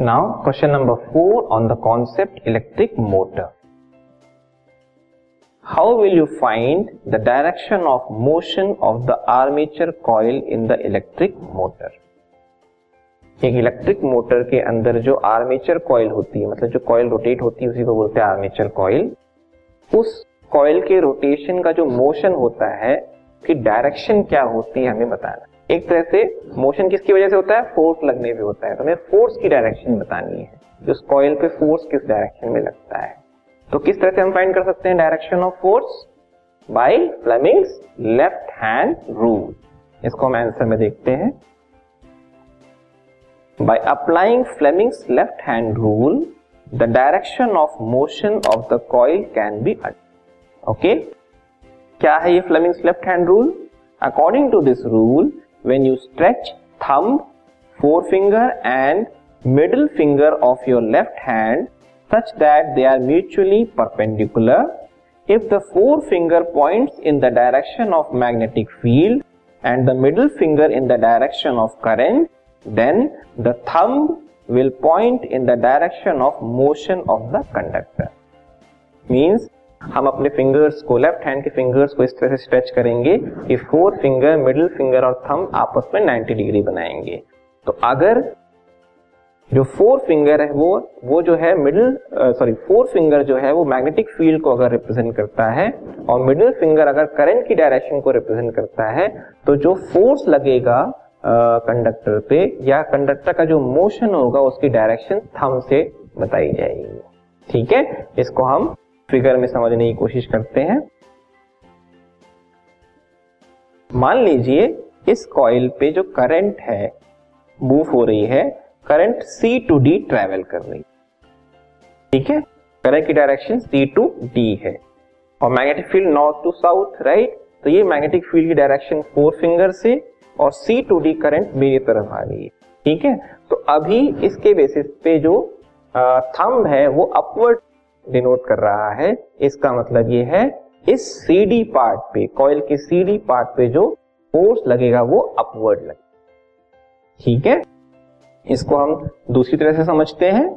Now question number four on the concept electric motor how will you find the direction of motion of the armature coil in the electric motor एक electric motor के अंदर जो armature coil होती है मतलब जो coil rotate होती है, उसी को बोलते हैं आर्मेचर कॉयल उस कॉयल के रोटेशन का जो मोशन होता है कि डायरेक्शन क्या होती है, हमें बताना एक तरह से मोशन किसकी वजह से होता है? फोर्स लगने पे होता है। तो हमें फोर्स की डायरेक्शन बतानी है। कि उस कॉइल पे फोर्स किस डायरेक्शन में लगता है। तो किस तरह से हम फाइंड कर सकते हैं direction of force by Fleming's left hand rule इसको हम आंसर में देखते हैं। By applying Fleming's left hand rule the direction of motion of the coil can be okay क्या है ये Fleming's left hand rule according to this rule when you stretch thumb, forefinger and middle finger of your left hand such that they are mutually perpendicular. If the forefinger points in the direction of magnetic field and the middle finger in the direction of current, then the thumb will point in the direction of motion of the conductor. Means हम अपने fingers को left hand के fingers को इस तरह से stretch करेंगे कि फोर फिंगर मिडिल फिंगर और थंब आपस में 90 डिग्री बनाएँगे। तो अगर जो फोर फिंगर है वो वो जो है मिडिल सॉरी फोर फिंगर जो है वो मैग्नेटिक फ़ील्ड को अगर रिप्रेजेंट करता है और मिडिल फिंगर अगर करंट की डायरेक्शन को रिप्रेजेंट करता है तो जो फोर्स लगेगा कंडक्टर uh, पे या कंडक्टर का जो मोशन होगा उसकी डायरेक्शन थम से बताई जाएगी। ठीक है? इसको हम फिगर में समझने की कोशिश करते हैं। मान लीजिए, इस कॉइल पे जो करंट है मूव हो रही है current C to D travel कर रही है। ठीक है? करंट की डायरेक्शन सी टू डी है। और magnetic field north to south right तो ये मैग्नेटिक फ़ील्ड की डायरेक्शन फोर फिंगर से और सी टू डी करंट मेरी तरफ़ आ रही है। ठीक है? तो अभी इसके बेसिस पे जो थंब है, वो अपवर्ड डिनोट कर रहा है, इसका मतलब ये है, इस सीडी पार्ट पे कॉयल के सीडी पार्ट पे जो फोर्स लगेगा वो अपवर्ड लगे ठीक है? इसको हम दूसरी तरह से समझते हैं।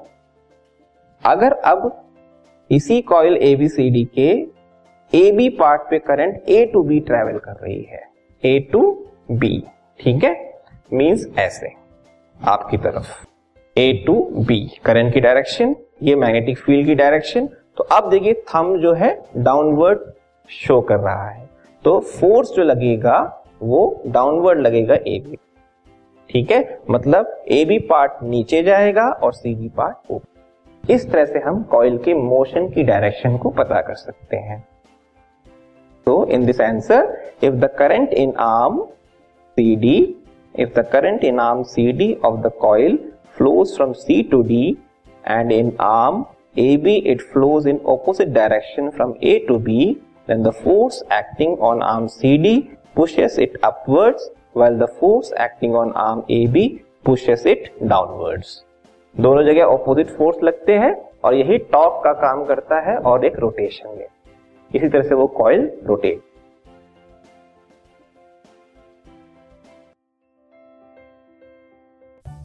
अगर अब इसी कॉइल एबीसीडी के ए बी पार्ट पे current A to B travel कर रही है ए टू बी ठीक है? मींस ऐसे, आपकी तरफ़ ए टू बी करंट की डायरेक्शन ये मैग्नेटिक फ़ील्ड की डायरेक्शन तो अब देखिए थम जो है डाउनवर्ड शो कर रहा है। तो फोर्स जो लगेगा, वो डाउनवर्ड लगेगा ए बी ठीक है? मतलब ए बी पार्ट नीचे जाएगा और सी बी पार्ट ऊपर। इस तरह से हम कॉइल के मोशन की डायरेक्शन को पता कर सकते हैं। तो in this answer if the current in arm C D if the current in arm C D of the coil flows from C to D and in arm AB it flows in opposite direction from A to B, then the force acting on arm CD pushes it upwards while the force acting on arm AB pushes it downwards. दोनों जगह opposite force लगते हैं और यही top का काम करता है और एक रोटेशन में इसी तरह से वो coil rotate